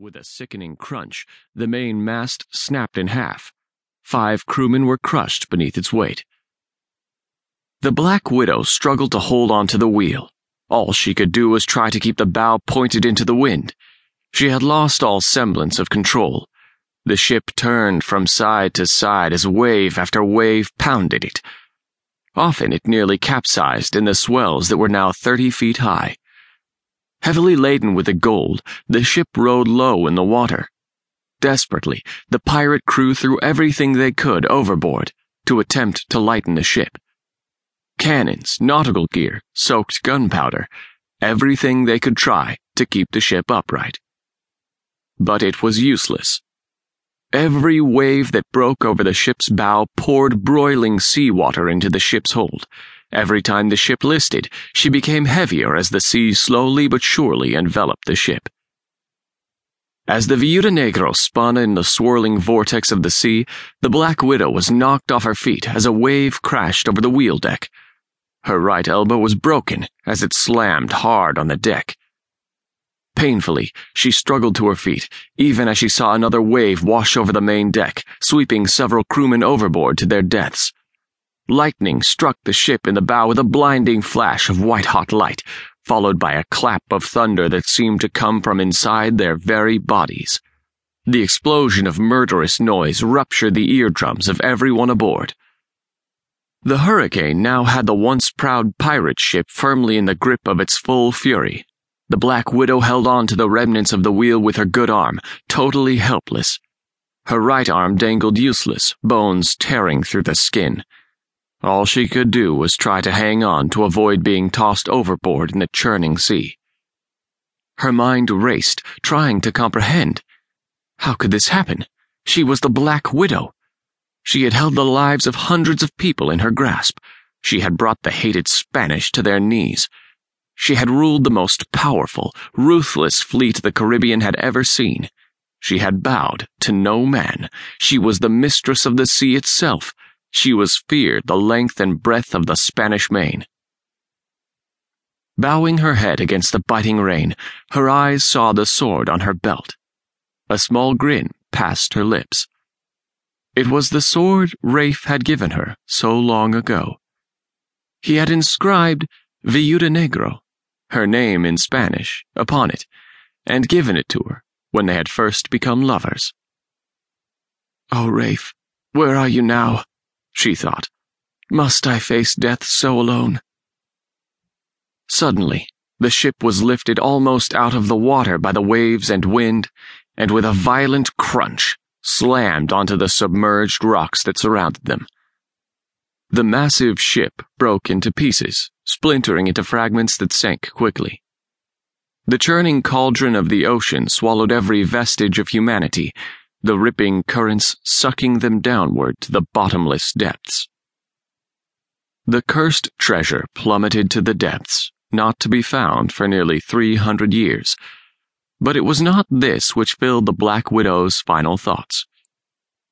With a sickening crunch, the main mast snapped in half. Five crewmen were crushed beneath its weight. The Black Widow struggled to hold onto the wheel. All she could do was try to keep the bow pointed into the wind. She had lost all semblance of control. The ship turned from side to side as wave after wave pounded it. Often it nearly capsized in the swells that were now 30 feet high. Heavily laden with the gold, the ship rode low in the water. Desperately, the pirate crew threw everything they could overboard to attempt to lighten the ship. Cannons, nautical gear, soaked gunpowder, everything they could try to keep the ship upright. But it was useless. Every wave that broke over the ship's bow poured broiling seawater into the ship's hold Every time the ship listed, she became heavier as the sea slowly but surely enveloped the ship. As the Viuda Negro spun in the swirling vortex of the sea, the Black Widow was knocked off her feet as a wave crashed over the wheel deck. Her right elbow was broken as it slammed hard on the deck. Painfully, she struggled to her feet, even as she saw another wave wash over the main deck, sweeping several crewmen overboard to their deaths. Lightning struck the ship in the bow with a blinding flash of white hot light, followed by a clap of thunder that seemed to come from inside their very bodies. The explosion of murderous noise ruptured the eardrums of everyone aboard. The hurricane now had the once proud pirate ship firmly in the grip of its full fury. The Black Widow held on to the remnants of the wheel with her good arm, totally helpless. Her right arm dangled useless, bones tearing through the skin. All she could do was try to hang on to avoid being tossed overboard in the churning sea. Her mind raced, trying to comprehend. How could this happen? She was the Black Widow. She had held the lives of hundreds of people in her grasp. She had brought the hated Spanish to their knees. She had ruled the most powerful, ruthless fleet the Caribbean had ever seen. She had bowed to no man. She was the mistress of the sea itself she was feared the length and breadth of the Spanish main. Bowing her head against the biting rain, her eyes saw the sword on her belt. A small grin passed her lips. It was the sword Rafe had given her so long ago. He had inscribed Viuda Negro, her name in Spanish, upon it, and given it to her when they had first become lovers. Oh, Rafe, where are you now? She thought. Must I face death so alone? Suddenly, the ship was lifted almost out of the water by the waves and wind, and with a violent crunch, slammed onto the submerged rocks that surrounded them. The massive ship broke into pieces, splintering into fragments that sank quickly. The churning cauldron of the ocean swallowed every vestige of humanity the ripping currents sucking them downward to the bottomless depths. The cursed treasure plummeted to the depths, not to be found for nearly 300 years. But it was not this which filled the Black Widow's final thoughts.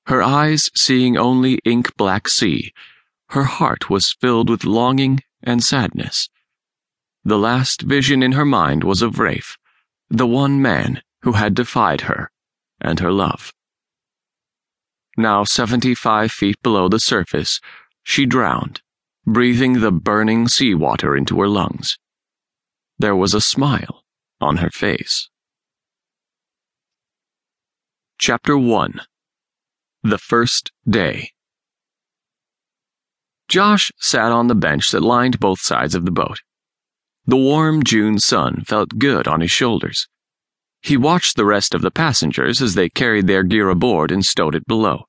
Her eyes seeing only ink black sea, her heart was filled with longing and sadness. The last vision in her mind was of Rafe, the one man who had defied her and her love. Now 75 feet below the surface, she drowned, breathing the burning seawater into her lungs. There was a smile on her face. Chapter 1 The First Day Josh sat on the bench that lined both sides of the boat. The warm June sun felt good on his shoulders. He watched the rest of the passengers as they carried their gear aboard and stowed it below.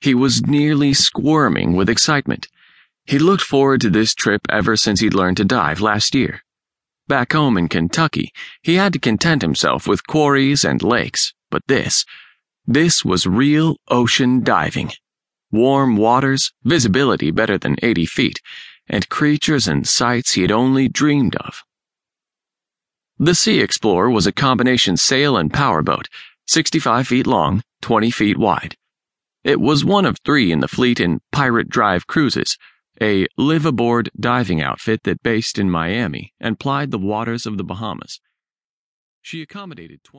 He was nearly squirming with excitement. He looked forward to this trip ever since he'd learned to dive last year. Back home in Kentucky, he had to content himself with quarries and lakes, but this, this was real ocean diving. Warm waters, visibility better than 80 feet, and creatures and sights he had only dreamed of. The Sea Explorer was a combination sail and powerboat, 65 feet long, 20 feet wide. It was one of three in the fleet in Pirate Drive Cruises, a live aboard diving outfit that based in Miami and plied the waters of the Bahamas. She accommodated 20